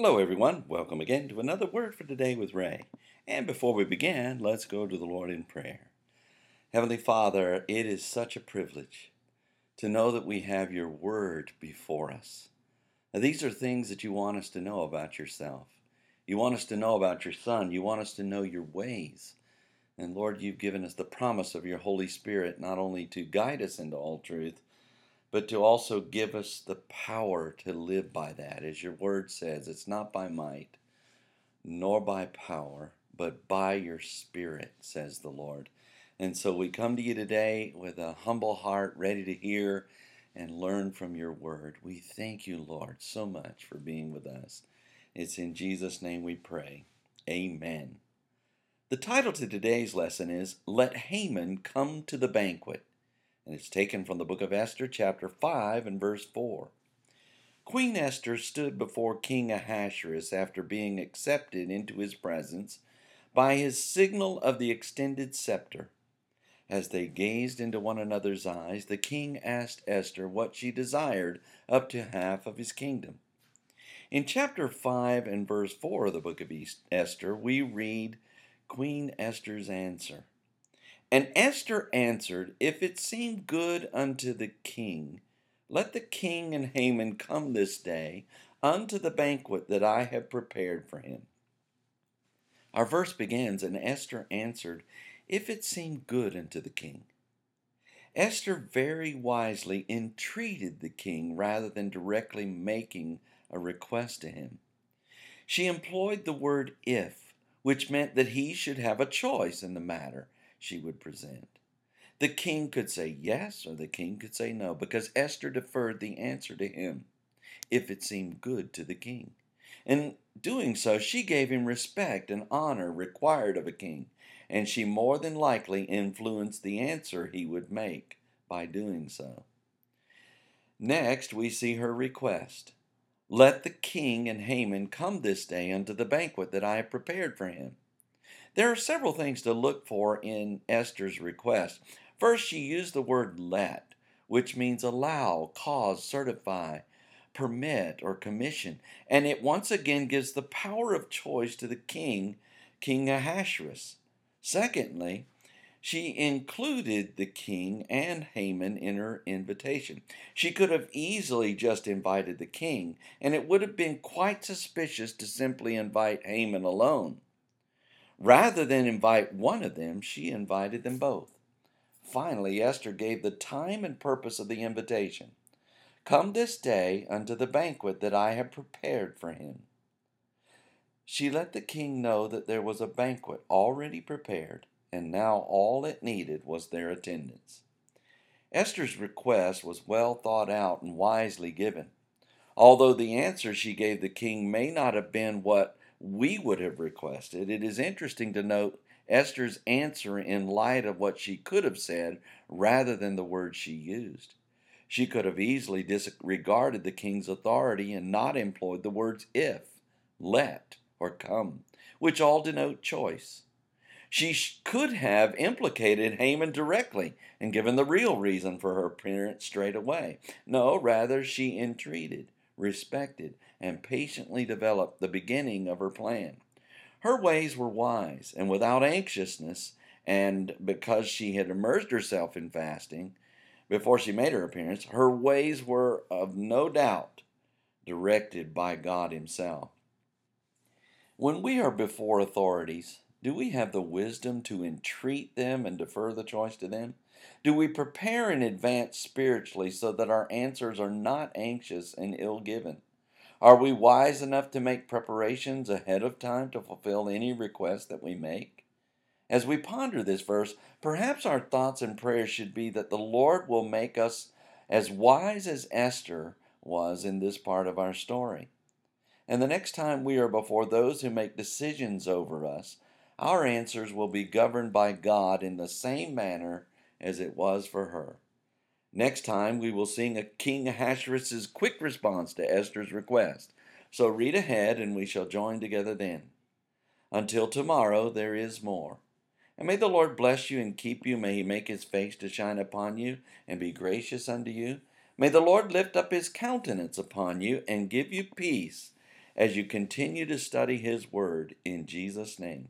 Hello, everyone. Welcome again to another Word for Today with Ray. And before we begin, let's go to the Lord in prayer. Heavenly Father, it is such a privilege to know that we have your Word before us. Now, these are things that you want us to know about yourself. You want us to know about your Son. You want us to know your ways. And Lord, you've given us the promise of your Holy Spirit not only to guide us into all truth, but to also give us the power to live by that. As your word says, it's not by might nor by power, but by your Spirit, says the Lord. And so we come to you today with a humble heart, ready to hear and learn from your word. We thank you, Lord, so much for being with us. It's in Jesus' name we pray. Amen. The title to today's lesson is Let Haman Come to the Banquet and it's taken from the book of Esther, chapter 5, and verse 4. Queen Esther stood before King Ahasuerus after being accepted into his presence by his signal of the extended scepter. As they gazed into one another's eyes, the king asked Esther what she desired up to half of his kingdom. In chapter 5 and verse 4 of the book of Esther, we read Queen Esther's answer. And Esther answered, If it seem good unto the king, let the king and Haman come this day unto the banquet that I have prepared for him. Our verse begins, And Esther answered, If it seem good unto the king. Esther very wisely entreated the king rather than directly making a request to him. She employed the word if, which meant that he should have a choice in the matter she would present. The king could say yes or the king could say no because Esther deferred the answer to him if it seemed good to the king. In doing so, she gave him respect and honor required of a king, and she more than likely influenced the answer he would make by doing so. Next, we see her request Let the king and Haman come this day unto the banquet that I have prepared for him. There are several things to look for in Esther's request. First, she used the word let, which means allow, cause, certify, permit, or commission, and it once again gives the power of choice to the king, King Ahasuerus. Secondly, she included the king and Haman in her invitation. She could have easily just invited the king, and it would have been quite suspicious to simply invite Haman alone. Rather than invite one of them, she invited them both. Finally, Esther gave the time and purpose of the invitation Come this day unto the banquet that I have prepared for him. She let the king know that there was a banquet already prepared, and now all it needed was their attendance. Esther's request was well thought out and wisely given. Although the answer she gave the king may not have been what we would have requested. It is interesting to note Esther's answer in light of what she could have said rather than the words she used. She could have easily disregarded the king's authority and not employed the words if, let, or come, which all denote choice. She could have implicated Haman directly and given the real reason for her appearance straight away. No, rather, she entreated, respected, and patiently developed the beginning of her plan. Her ways were wise and without anxiousness, and because she had immersed herself in fasting before she made her appearance, her ways were of no doubt directed by God Himself. When we are before authorities, do we have the wisdom to entreat them and defer the choice to them? Do we prepare in advance spiritually so that our answers are not anxious and ill given? Are we wise enough to make preparations ahead of time to fulfill any request that we make? As we ponder this verse, perhaps our thoughts and prayers should be that the Lord will make us as wise as Esther was in this part of our story. And the next time we are before those who make decisions over us, our answers will be governed by God in the same manner as it was for her. Next time, we will sing a King Ahasuerus' quick response to Esther's request. So read ahead, and we shall join together then. Until tomorrow, there is more. And may the Lord bless you and keep you. May he make his face to shine upon you and be gracious unto you. May the Lord lift up his countenance upon you and give you peace. as you continue to study His Word in Jesus' name.